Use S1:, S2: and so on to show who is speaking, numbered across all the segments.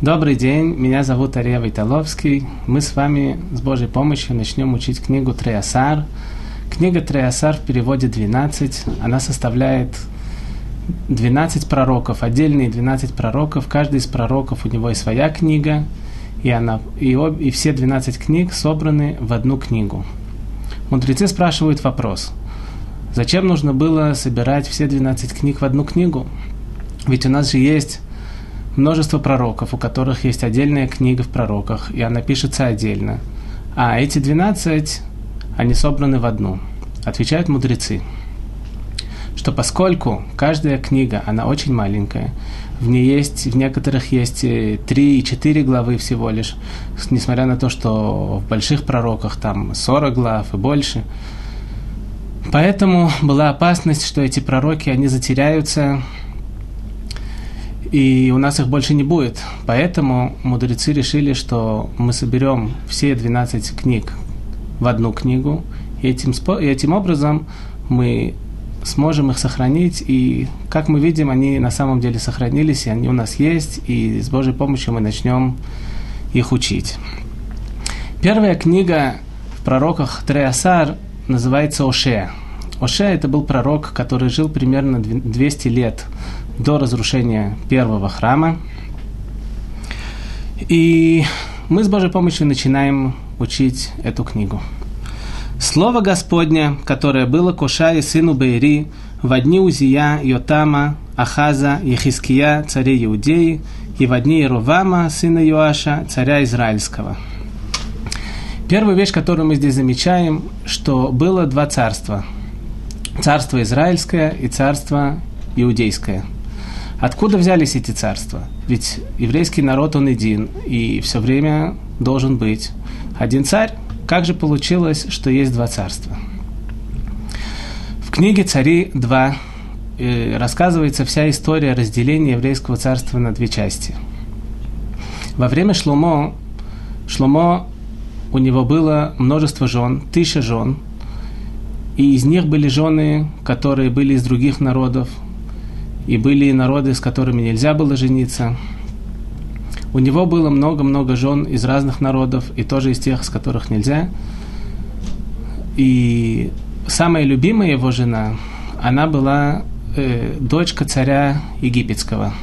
S1: Добрый день, меня зовут Ария Вайталовский. Мы с вами с Божьей помощью начнем учить книгу Треасар. Книга Треасар в переводе 12. Она составляет 12 пророков, отдельные 12 пророков. Каждый из пророков у него и своя книга, и, она, и, об, и все 12 книг собраны в одну книгу. Мудрецы спрашивают вопрос, зачем нужно было собирать все 12 книг в одну книгу? Ведь у нас же есть множество пророков, у которых есть отдельная книга в пророках, и она пишется отдельно. А эти 12, они собраны в одну. Отвечают мудрецы, что поскольку каждая книга, она очень маленькая, в ней есть, в некоторых есть 3 и 4 главы всего лишь, несмотря на то, что в больших пророках там 40 глав и больше. Поэтому была опасность, что эти пророки, они затеряются, и у нас их больше не будет. Поэтому мудрецы решили, что мы соберем все 12 книг в одну книгу, и этим, и этим образом мы сможем их сохранить, и, как мы видим, они на самом деле сохранились, и они у нас есть, и с Божьей помощью мы начнем их учить. Первая книга в пророках Треасар называется Оше. Оше это был пророк, который жил примерно 200 лет до разрушения первого храма. И мы с Божьей помощью начинаем учить эту книгу. Слово Господня, которое было Коша и сыну Бейри в дни Узия, Йотама, Ахаза, Ехиския, царя Иудеи, и в дни Иеровама, сына Йоаша, царя Израильского. Первая вещь, которую мы здесь замечаем, что было два царства. Царство Израильское и царство Иудейское – Откуда взялись эти царства? Ведь еврейский народ, он един, и все время должен быть один царь. Как же получилось, что есть два царства? В книге «Цари 2» э, рассказывается вся история разделения еврейского царства на две части. Во время Шломо, Шломо у него было множество жен, тысяча жен, и из них были жены, которые были из других народов, и были народы, с которыми нельзя было жениться. У него было много-много жен из разных народов, и тоже из тех, с которых нельзя. И самая любимая его жена, она была э, дочка царя египетского.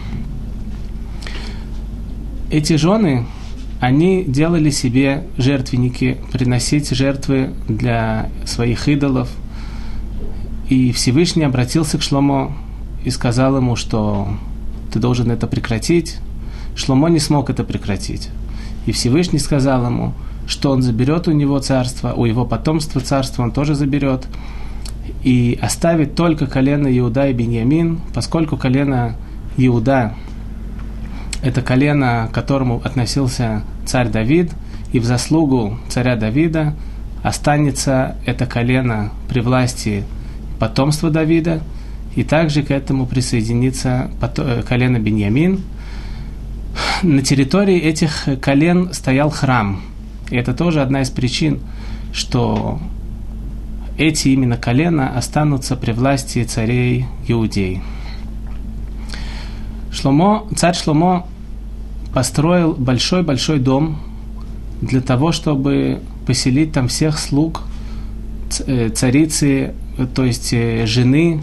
S1: Эти жены, они делали себе жертвенники, приносить жертвы для своих идолов. И Всевышний обратился к Шломо и сказал ему, что ты должен это прекратить. Шломо не смог это прекратить. И Всевышний сказал ему, что он заберет у него царство, у его потомства царство он тоже заберет, и оставит только колено Иуда и Беньямин, поскольку колено Иуда – это колено, к которому относился царь Давид, и в заслугу царя Давида останется это колено при власти потомства Давида – и также к этому присоединится э, колено Беньямин. На территории этих колен стоял храм. И это тоже одна из причин, что эти именно колена останутся при власти царей Иудей. Шломо, царь Шломо построил большой-большой дом для того, чтобы поселить там всех слуг э, царицы, то есть э, жены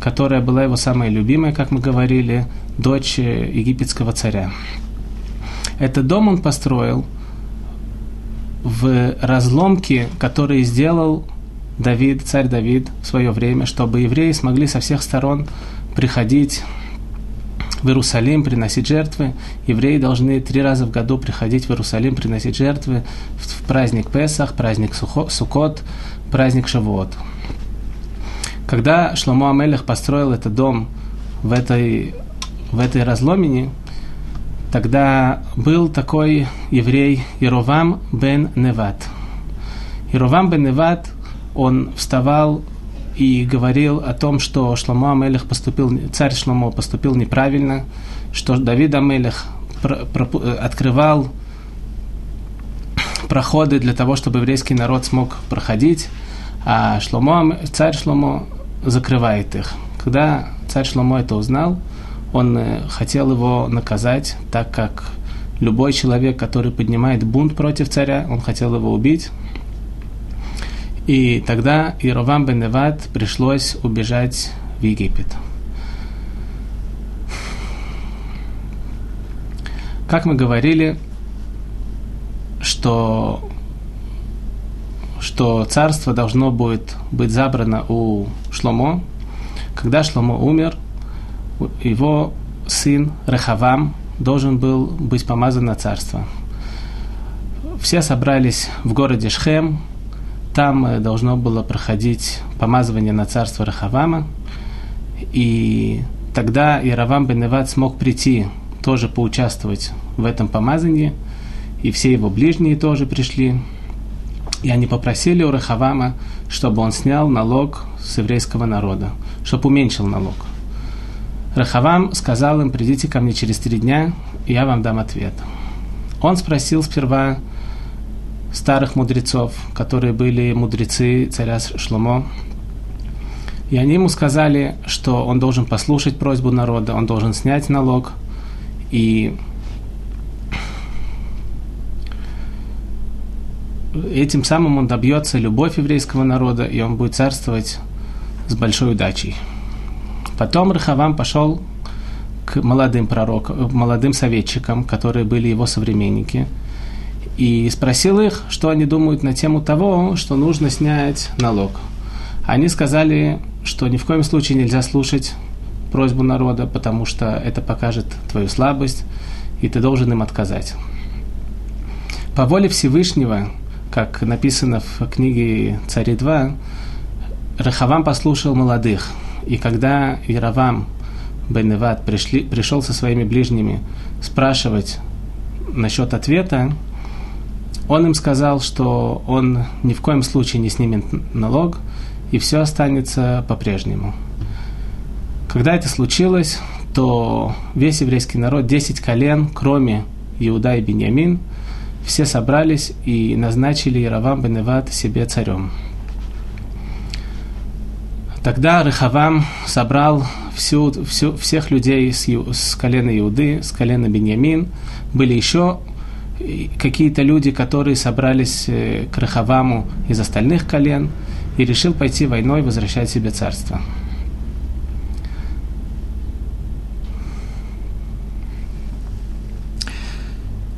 S1: которая была его самая любимая, как мы говорили, дочь египетского царя. Этот дом он построил в разломке, который сделал Давид, царь Давид в свое время, чтобы евреи смогли со всех сторон приходить в Иерусалим, приносить жертвы. Евреи должны три раза в году приходить в Иерусалим, приносить жертвы в праздник Песах, праздник Сукот, праздник Шавуот. Когда Шломо Амелех построил этот дом в этой, в этой разломине, тогда был такой еврей Ировам бен Неват. Ировам бен Неват, он вставал и говорил о том, что Шломо Амелех поступил, царь Шломо поступил неправильно, что Давид Амелех открывал проходы для того, чтобы еврейский народ смог проходить, а Шломо, царь Шломо закрывает их. Когда царь Шломо это узнал, он э, хотел его наказать, так как любой человек, который поднимает бунт против царя, он хотел его убить. И тогда Иеровам бен Неват пришлось убежать в Египет. Как мы говорили, что, что царство должно будет быть забрано у Шломо. Когда Шломо умер, его сын Рехавам должен был быть помазан на царство. Все собрались в городе Шхем, там э, должно было проходить помазывание на царство Рахавама, и тогда Яровам бен Неват смог прийти, тоже поучаствовать в этом помазании, и все его ближние тоже пришли. И они попросили у Рахавама, чтобы он снял налог с еврейского народа, чтобы уменьшил налог. Рахавам сказал им, придите ко мне через три дня, и я вам дам ответ. Он спросил сперва старых мудрецов, которые были мудрецы царя Шломо, и они ему сказали, что он должен послушать просьбу народа, он должен снять налог, и этим самым он добьется любовь еврейского народа, и он будет царствовать с большой удачей. Потом Рахавам пошел к молодым пророкам, молодым советчикам, которые были его современники, и спросил их, что они думают на тему того, что нужно снять налог. Они сказали, что ни в коем случае нельзя слушать просьбу народа, потому что это покажет твою слабость, и ты должен им отказать. По воле Всевышнего, как написано в книге «Цари 2», Рахавам послушал молодых – и когда Яровам бен Неват пришли, пришел со своими ближними спрашивать насчет ответа, он им сказал, что он ни в коем случае не снимет налог, и все останется по-прежнему. Когда это случилось, то весь еврейский народ, 10 колен, кроме Иуда и Беньямин, все собрались и назначили Яровам бен Неват себе царем. Тогда Рехавам собрал всю, всю, всех людей с, с колена Иуды, с колена Беньямин. Были еще какие-то люди, которые собрались э, к Рехаваму из остальных колен и решил пойти войной возвращать себе царство.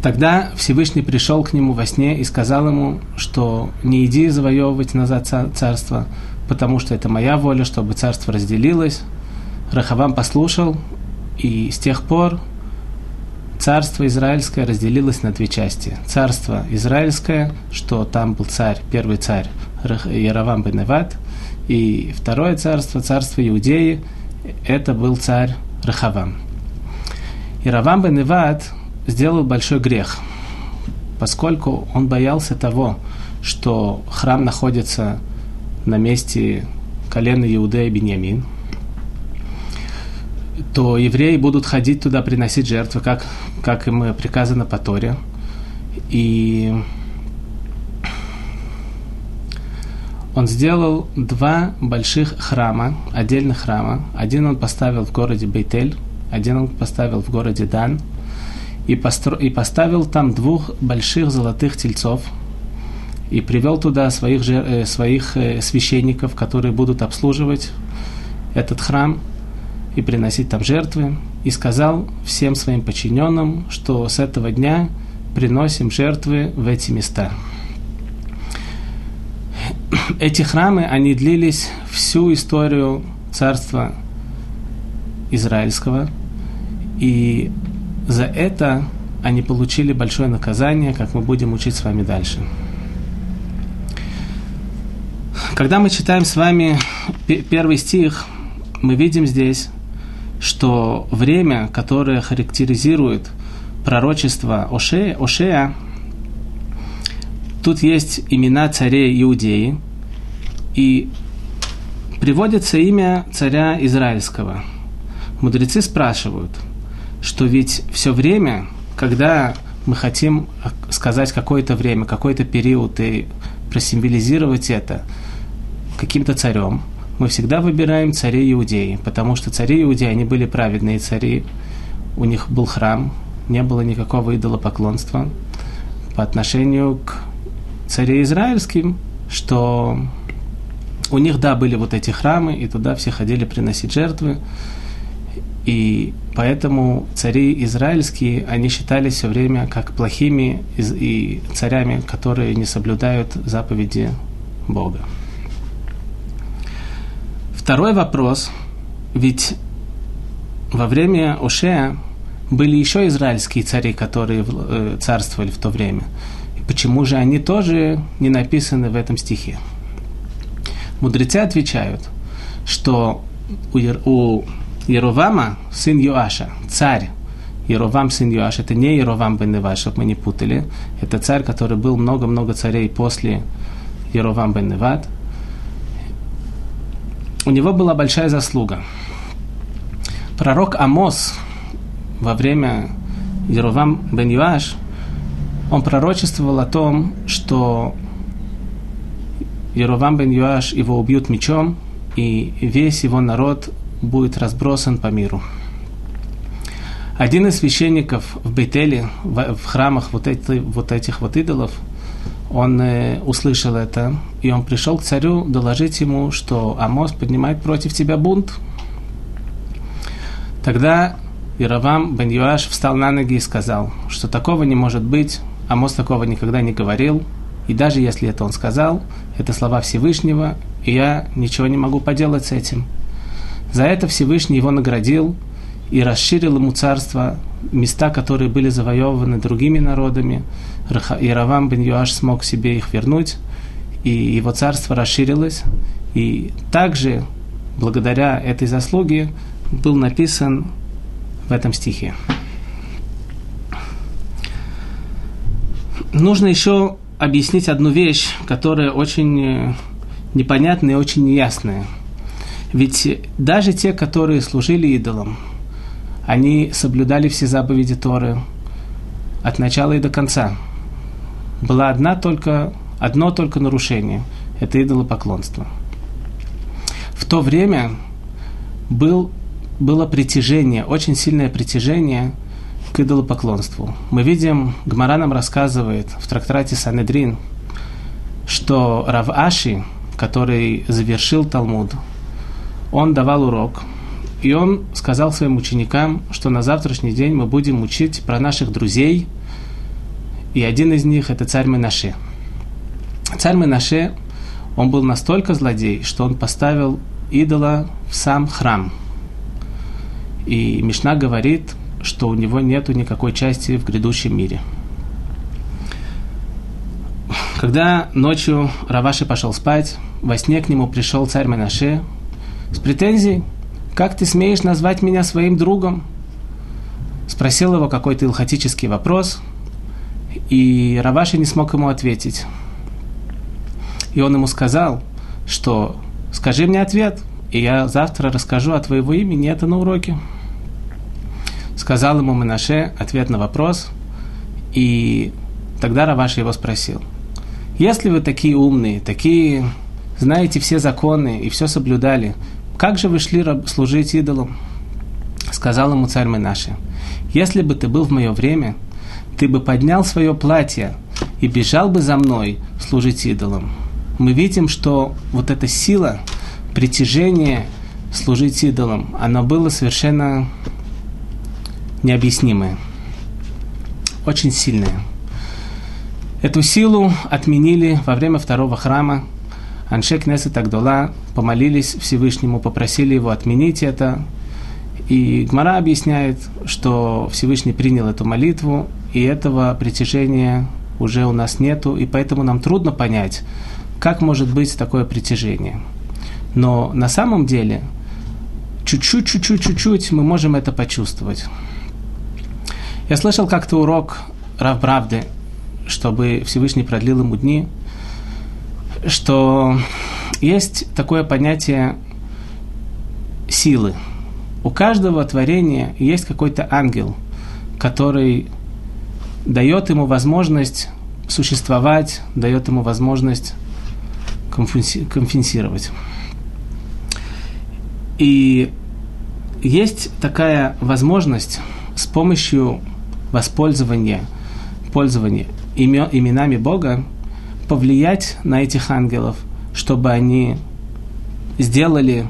S1: Тогда Всевышний пришел к нему во сне и сказал ему, что не иди завоевывать назад царство, потому что это моя воля, чтобы царство разделилось. Рахавам послушал, и с тех пор царство израильское разделилось на две части. Царство израильское, что там был царь, первый царь Яровам бен Неват, и второе царство, царство Иудеи, это был царь Рахавам. Яровам бен Неват сделал большой грех, поскольку он боялся того, что храм находится на месте колена Иуда и Беньямин, то евреи будут ходить туда приносить жертвы, как, как им приказано по Торе. И он сделал два больших храма, отдельных храма. Один он поставил в городе Бейтель, один он поставил в городе Дан. И, постро... и поставил там двух больших золотых тельцов – и привел туда своих, э, своих э, священников, которые будут обслуживать этот храм и приносить там жертвы, и сказал всем своим подчиненным, что с этого дня приносим жертвы в эти места. Эти храмы, они длились всю историю царства израильского, и за это они получили большое наказание, как мы будем учить с вами дальше. Когда мы читаем с вами первый стих, мы видим здесь, что время, которое характеризует пророчество Ошея, Ошея тут есть имена царей Иудеи, и приводится имя царя Израильского. Мудрецы спрашивают, что ведь все время, когда мы хотим сказать какое-то время, какой-то период и просимволизировать это – каким-то царем, мы всегда выбираем царей Иудеи, потому что цари Иудеи, они были праведные цари, у них был храм, не было никакого идолопоклонства по отношению к царей израильским, что у них, да, были вот эти храмы, и туда все ходили приносить жертвы, и поэтому цари израильские, они считались все время как плохими и царями, которые не соблюдают заповеди Бога. Второй вопрос, ведь во время Ошея были еще израильские цари, которые э, царствовали в то время. И почему же они тоже не написаны в этом стихе? Мудрецы отвечают, что у, у Еровама, сын Йоаша, царь, Еровам, сын Йоаш, это не Еровам бен Неват, чтобы мы не путали. Это царь, который был много-много царей после Еровам бен Неват. У него была большая заслуга. Пророк Амос во время Еровам бен Юаш, он пророчествовал о том, что Еровам бен Юаш его убьют мечом, и весь его народ будет разбросан по миру. Один из священников в Бейтеле, в, храмах вот, эти, вот этих вот идолов, он э, услышал это, и он пришел к царю доложить ему, что Амос поднимает против тебя бунт. Тогда Иравам бен Юаш встал на ноги и сказал, что такого не может быть, Амос такого никогда не говорил, и даже если это он сказал, это слова Всевышнего, и я ничего не могу поделать с этим. За это Всевышний его наградил и расширил ему царство, места, которые были завоеваны другими народами. И Равам бен Юаш смог себе их вернуть, и его царство расширилось. И также, благодаря этой заслуге, был написан в этом стихе. Нужно еще объяснить одну вещь, которая очень э, непонятная и очень неясная – ведь даже те, которые служили идолам, они соблюдали все заповеди Торы от начала и до конца. Была одна только, одно только нарушение – это идолопоклонство. В то время был, было притяжение, очень сильное притяжение к идолопоклонству. Мы видим, Гмара нам рассказывает в трактате Санедрин, что Рав Аши, который завершил Талмуд, он давал урок, и он сказал своим ученикам, что на завтрашний день мы будем учить про наших друзей, и один из них это царь Менаше. Царь Менаше, он был настолько злодей, что он поставил идола в сам храм. И Мишна говорит, что у него нету никакой части в грядущем мире. Когда ночью Раваши пошел спать, во сне к нему пришел царь Менаше с претензией. «Как ты смеешь назвать меня своим другом?» Спросил его какой-то илхатический вопрос, и Раваши не смог ему ответить. И он ему сказал, что «скажи мне ответ, и я завтра расскажу о твоего имени это на уроке». Сказал ему Менаше ответ на вопрос, и тогда Раваши его спросил, «Если вы такие умные, такие, знаете все законы и все соблюдали, как же вы шли служить идолам? Сказал ему царь Менаши, если бы ты был в мое время, ты бы поднял свое платье и бежал бы за мной служить идолам. Мы видим, что вот эта сила, притяжение служить идолам, оно было совершенно необъяснимое, очень сильное. Эту силу отменили во время второго храма, Аншек Кнесет Агдола помолились Всевышнему, попросили его отменить это. И Гмара объясняет, что Всевышний принял эту молитву, и этого притяжения уже у нас нету, и поэтому нам трудно понять, как может быть такое притяжение. Но на самом деле, чуть-чуть, чуть-чуть, чуть-чуть мы можем это почувствовать. Я слышал как-то урок Рав Правды, чтобы Всевышний продлил ему дни – что есть такое понятие силы. У каждого творения есть какой-то ангел, который дает ему возможность существовать, дает ему возможность компенсировать. И есть такая возможность с помощью воспользование пользование имен, именами Бога, повлиять на этих ангелов, чтобы они сделали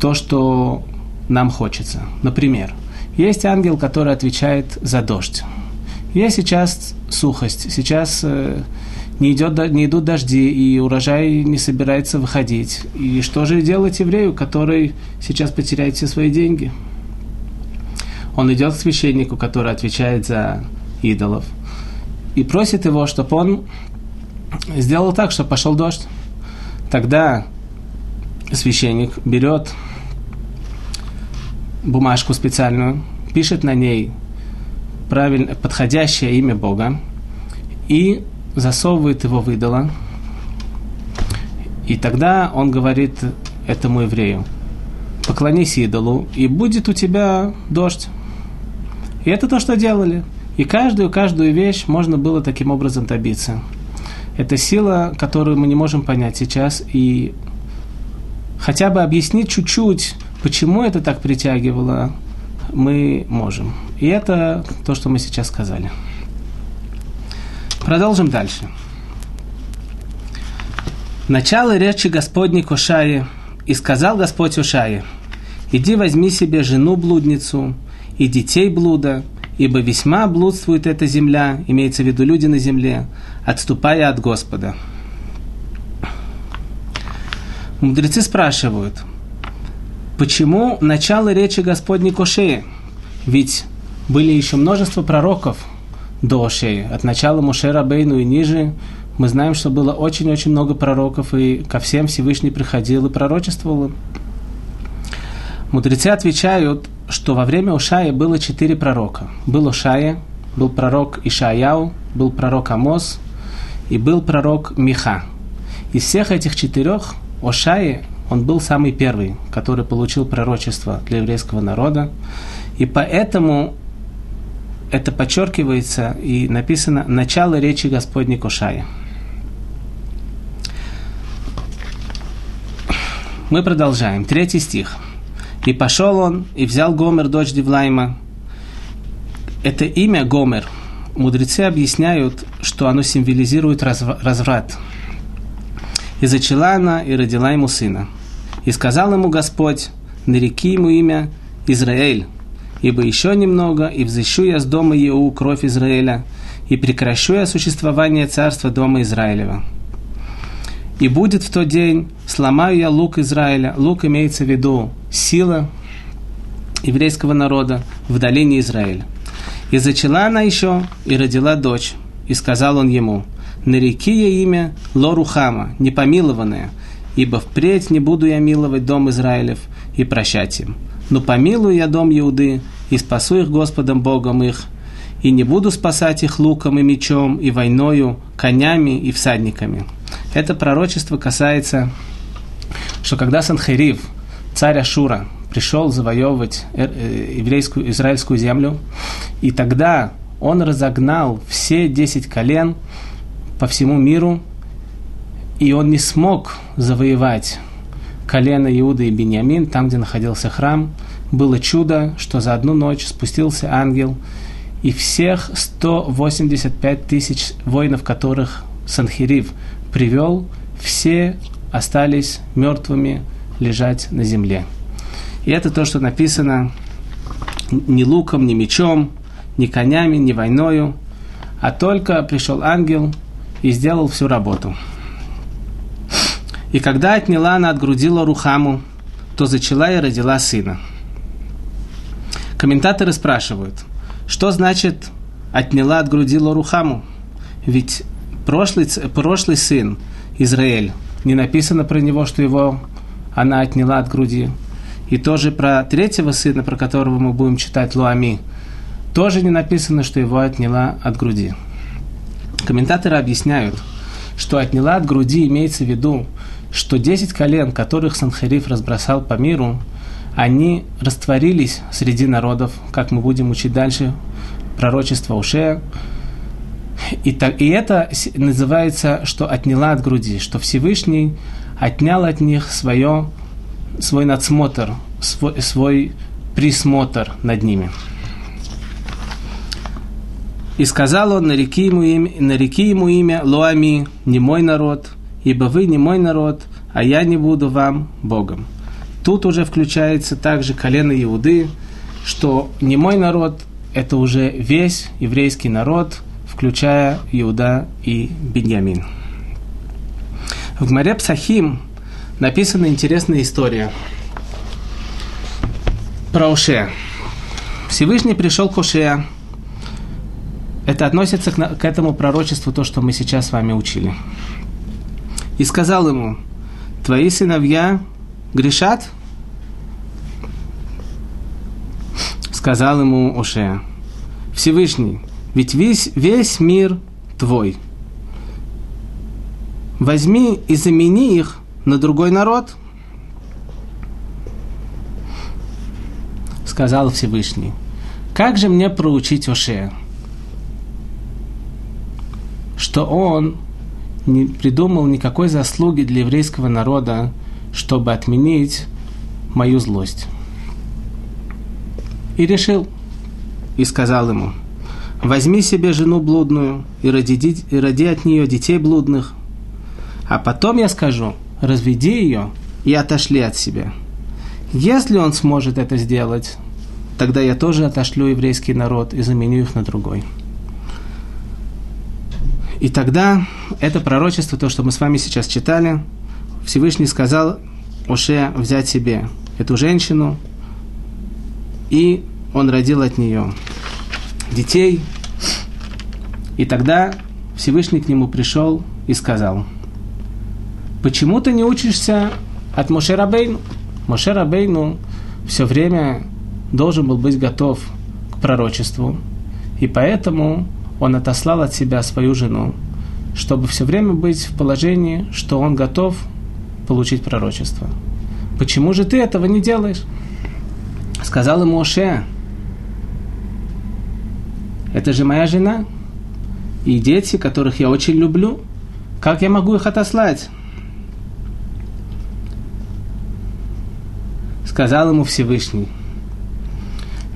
S1: то, что нам хочется. Например, есть ангел, который отвечает за дождь. Есть сейчас сухость, сейчас э, не, идет, не идут дожди, и урожай не собирается выходить. И что же делать еврею, который сейчас потеряет все свои деньги? Он идет к священнику, который отвечает за идолов, и просит его, чтобы он сделал так, чтобы пошел дождь. Тогда священник берет бумажку специальную, пишет на ней правильно, подходящее имя Бога и засовывает его в идола. И тогда он говорит этому еврею, поклонись идолу, и будет у тебя дождь. И это то, что делали. И каждую, каждую вещь можно было таким образом добиться. Это сила, которую мы не можем понять сейчас, и хотя бы объяснить чуть-чуть, почему это так притягивало, мы можем. И это то, что мы сейчас сказали. Продолжим дальше. Начало речи Господней к и сказал Господь Ушае, иди возьми себе жену-блудницу и детей блуда, ибо весьма блудствует эта земля, имеется в виду люди на земле, отступая от Господа. Мудрецы спрашивают, почему начало речи Господней к Ошее? Ведь были еще множество пророков до Ошеи, от начала Моше Рабейну и ниже. Мы знаем, что было очень-очень много пророков, и ко всем Всевышний приходил и пророчествовал. Мудрецы отвечают, что во время Ушая было четыре пророка. Был Ушая, был пророк Ишаяу, был пророк Амос и был пророк Миха. Из всех этих четырех Ошаи, он был самый первый, который получил пророчество для еврейского народа. И поэтому это подчеркивается и написано «начало речи Господней к Ошае». Мы продолжаем. Третий стих. И пошел он, и взял Гомер, дочь Дивлайма. Это имя Гомер. Мудрецы объясняют, что оно символизирует разврат. И зачала она, и родила ему сына. И сказал ему Господь, нареки ему имя Израиль, ибо еще немного, и взыщу я с дома Еу кровь Израиля, и прекращу я существование царства дома Израилева. И будет в тот день, сломаю я лук Израиля. Лук имеется в виду сила еврейского народа в долине Израиля. И зачала она еще, и родила дочь. И сказал он ему, нареки ей имя Лорухама, непомилованная, ибо впредь не буду я миловать дом Израилев и прощать им. Но помилую я дом Иуды, и спасу их Господом Богом их, и не буду спасать их луком и мечом, и войною, конями и всадниками. Это пророчество касается, что когда Санхерив, царь Ашура, пришел завоевывать э, э, еврейскую, израильскую землю, и тогда он разогнал все десять колен по всему миру, и он не смог завоевать колено Иуда и Бениамин, там, где находился храм. Было чудо, что за одну ночь спустился ангел, и всех 185 тысяч воинов, которых Санхирив привел, все остались мертвыми лежать на земле. И это то, что написано ни луком, ни мечом, ни конями, ни войною, а только пришел ангел и сделал всю работу. И когда отняла она от грудила Рухаму, то зачала и родила сына. Комментаторы спрашивают, что значит отняла от грудила Рухаму? Ведь прошлый, прошлый сын, Израиль, не написано про него, что его она отняла от груди. И тоже про третьего сына, про которого мы будем читать Луами, тоже не написано, что его отняла от груди. Комментаторы объясняют, что отняла от груди имеется в виду, что 10 колен, которых Санхариф разбросал по миру, они растворились среди народов, как мы будем учить дальше, пророчество Ушея, и, так, и это называется, что отняла от груди, что Всевышний отнял от них свое, свой надсмотр, свой, свой присмотр над ними. И сказал он, нареки ему имя, нареки ему имя Луами, не мой народ, ибо вы не мой народ, а я не буду вам Богом. Тут уже включается также колено Иуды, что не мой народ, это уже весь еврейский народ, включая Иуда и Беньямин. В Гмаре Псахим написана интересная история про Ушея. Всевышний пришел к Ушея. Это относится к, к этому пророчеству, то, что мы сейчас с вами учили. И сказал ему, твои сыновья грешат? Сказал ему Ушея, Всевышний, ведь весь, весь мир твой. Возьми и замени их на другой народ. Сказал Всевышний. Как же мне проучить Ошея? Что он не придумал никакой заслуги для еврейского народа, чтобы отменить мою злость. И решил, и сказал ему, возьми себе жену блудную и роди, и роди от нее детей блудных, а потом я скажу, разведи ее и отошли от себя. Если он сможет это сделать, тогда я тоже отошлю еврейский народ и заменю их на другой. И тогда это пророчество, то, что мы с вами сейчас читали, Всевышний сказал Оше взять себе эту женщину, и он родил от нее детей. И тогда Всевышний к нему пришел и сказал – Почему ты не учишься от Моше Рабейну? Моше Рабейну все время должен был быть готов к пророчеству, и поэтому он отослал от себя свою жену, чтобы все время быть в положении, что он готов получить пророчество. Почему же ты этого не делаешь? Сказал ему Оше, это же моя жена и дети, которых я очень люблю. Как я могу их отослать? Сказал ему Всевышний,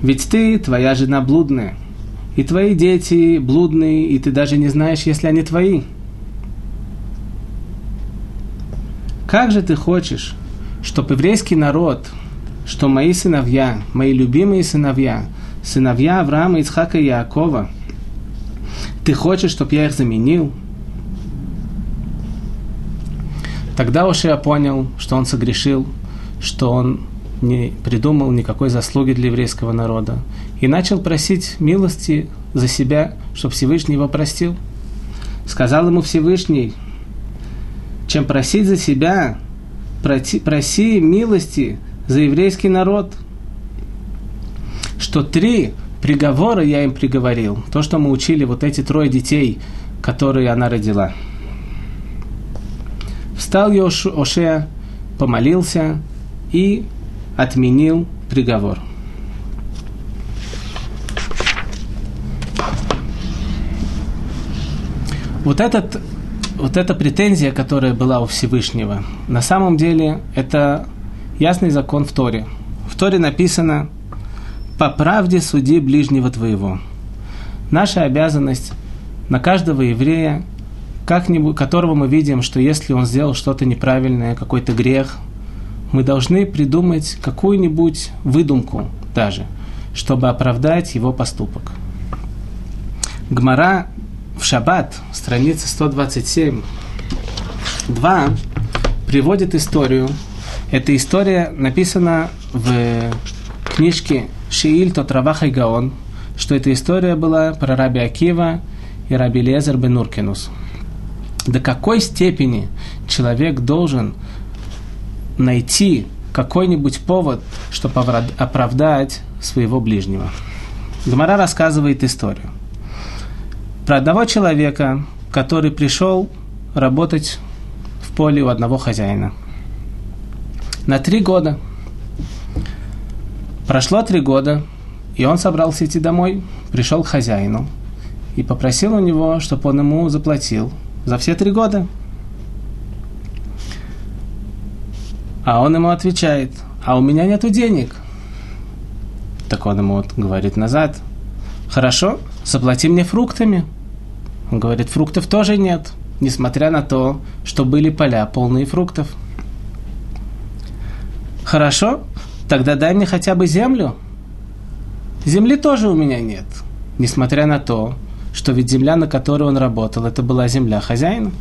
S1: ведь ты, твоя жена блудная, и твои дети блудные, и ты даже не знаешь, если они твои. Как же ты хочешь, чтобы еврейский народ, что мои сыновья, мои любимые сыновья, сыновья Авраама, Ицхака и Якова, ты хочешь, чтобы я их заменил? Тогда уж я понял, что он согрешил, что он не придумал никакой заслуги для еврейского народа и начал просить милости за себя, чтобы Всевышний его простил. Сказал ему Всевышний, чем просить за себя, проси, проси милости за еврейский народ, что три приговора я им приговорил, то, что мы учили вот эти трое детей, которые она родила. Встал Йош, Ошея, помолился и отменил приговор. Вот, этот, вот эта претензия, которая была у Всевышнего, на самом деле это ясный закон в Торе. В Торе написано «По правде суди ближнего твоего». Наша обязанность на каждого еврея, как-нибудь, которого мы видим, что если он сделал что-то неправильное, какой-то грех, мы должны придумать какую-нибудь выдумку даже, чтобы оправдать его поступок. Гмара в Шаббат, страница 127, 2, приводит историю. Эта история написана в книжке Шииль Тотравах и Гаон, что эта история была про раби Акива и раби Лезер бен Уркинус. До какой степени человек должен найти какой-нибудь повод, чтобы оправдать своего ближнего. Гмара рассказывает историю про одного человека, который пришел работать в поле у одного хозяина. На три года. Прошло три года, и он собрался идти домой, пришел к хозяину и попросил у него, чтобы он ему заплатил за все три года – А он ему отвечает, а у меня нету денег. Так он ему вот говорит назад, Хорошо, заплати мне фруктами. Он говорит, фруктов тоже нет, несмотря на то, что были поля полные фруктов. Хорошо, тогда дай мне хотя бы землю. Земли тоже у меня нет, несмотря на то, что ведь земля, на которой он работал, это была земля хозяина.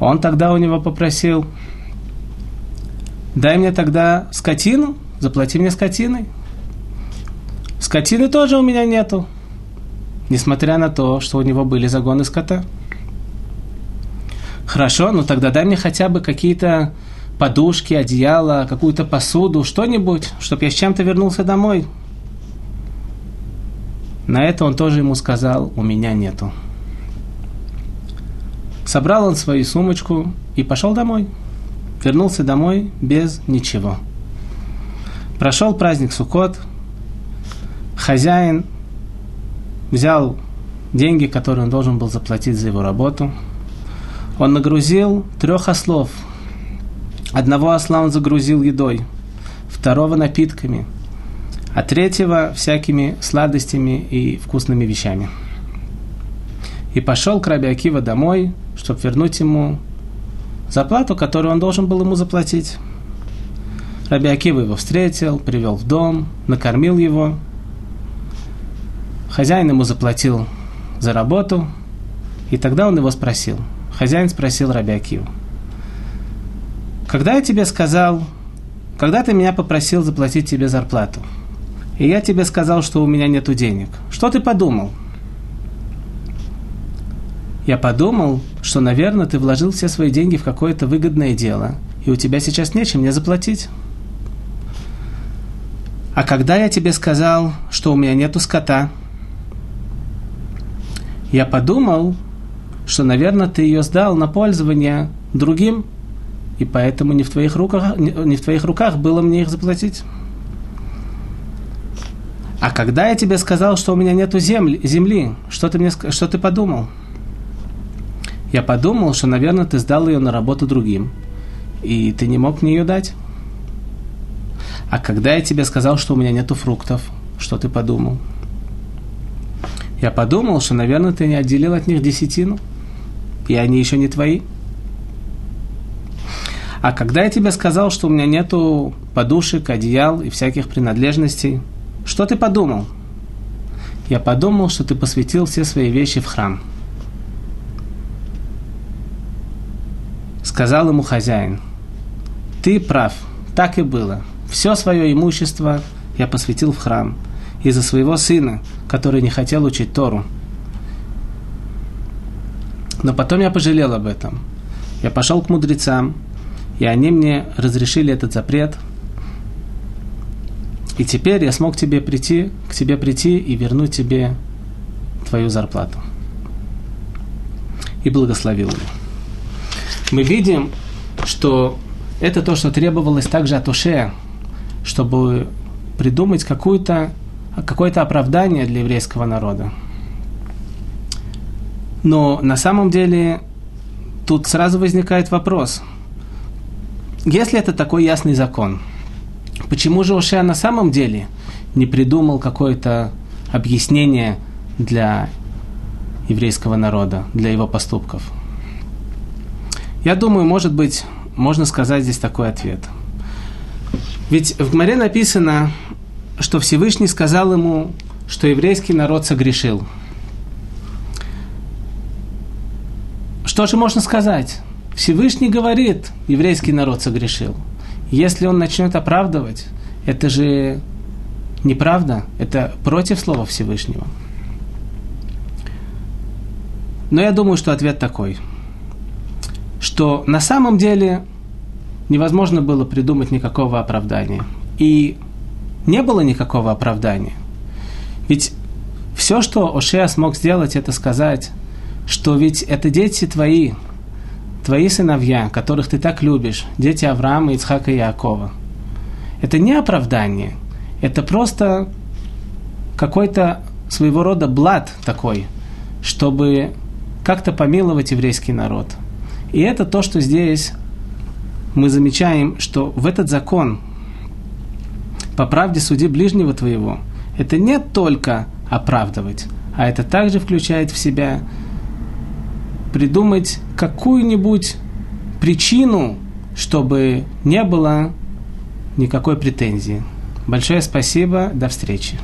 S1: Он тогда у него попросил, дай мне тогда скотину, заплати мне скотиной. Скотины тоже у меня нету, несмотря на то, что у него были загоны скота. Хорошо, ну тогда дай мне хотя бы какие-то подушки, одеяло, какую-то посуду, что-нибудь, чтобы я с чем-то вернулся домой. На это он тоже ему сказал, у меня нету. Собрал он свою сумочку и пошел домой. Вернулся домой без ничего. Прошел праздник Суккот. Хозяин взял деньги, которые он должен был заплатить за его работу. Он нагрузил трех ослов. Одного осла он загрузил едой, второго напитками, а третьего всякими сладостями и вкусными вещами. И пошел к Акива домой, чтобы вернуть ему зарплату, которую он должен был ему заплатить. Раби Акива его встретил, привел в дом, накормил его. Хозяин ему заплатил за работу, и тогда он его спросил. Хозяин спросил Раби Акиву, когда я тебе сказал, когда ты меня попросил заплатить тебе зарплату, и я тебе сказал, что у меня нету денег, что ты подумал? Я подумал, что, наверное, ты вложил все свои деньги в какое-то выгодное дело, и у тебя сейчас нечем мне заплатить. А когда я тебе сказал, что у меня нету скота, я подумал, что, наверное, ты ее сдал на пользование другим, и поэтому не в твоих руках, не в твоих руках было мне их заплатить. А когда я тебе сказал, что у меня нету земли, земли что ты мне, что ты подумал? Я подумал, что, наверное, ты сдал ее на работу другим, и ты не мог мне ее дать. А когда я тебе сказал, что у меня нету фруктов, что ты подумал? Я подумал, что, наверное, ты не отделил от них десятину, и они еще не твои. А когда я тебе сказал, что у меня нету подушек, одеял и всяких принадлежностей, что ты подумал? Я подумал, что ты посвятил все свои вещи в храм – Сказал ему хозяин, ты прав, так и было. Все свое имущество я посвятил в храм из-за своего сына, который не хотел учить Тору. Но потом я пожалел об этом. Я пошел к мудрецам, и они мне разрешили этот запрет. И теперь я смог тебе прийти, к тебе прийти и вернуть тебе твою зарплату. И благословил его мы видим, что это то, что требовалось также от Ушея, чтобы придумать какое-то какое оправдание для еврейского народа. Но на самом деле тут сразу возникает вопрос. Если это такой ясный закон, почему же Ушея на самом деле не придумал какое-то объяснение для еврейского народа, для его поступков? Я думаю, может быть, можно сказать здесь такой ответ. Ведь в Гмаре написано, что Всевышний сказал ему, что еврейский народ согрешил. Что же можно сказать? Всевышний говорит, еврейский народ согрешил. Если он начнет оправдывать, это же неправда, это против слова Всевышнего. Но я думаю, что ответ такой – что на самом деле невозможно было придумать никакого оправдания. И не было никакого оправдания. Ведь все, что Ошея смог сделать, это сказать, что ведь это дети твои, твои сыновья, которых ты так любишь, дети Авраама, Ицхака и Якова. Это не оправдание, это просто какой-то своего рода блат такой, чтобы как-то помиловать еврейский народ – и это то, что здесь мы замечаем, что в этот закон по правде суди ближнего твоего, это не только оправдывать, а это также включает в себя придумать какую-нибудь причину, чтобы не было никакой претензии. Большое спасибо, до встречи.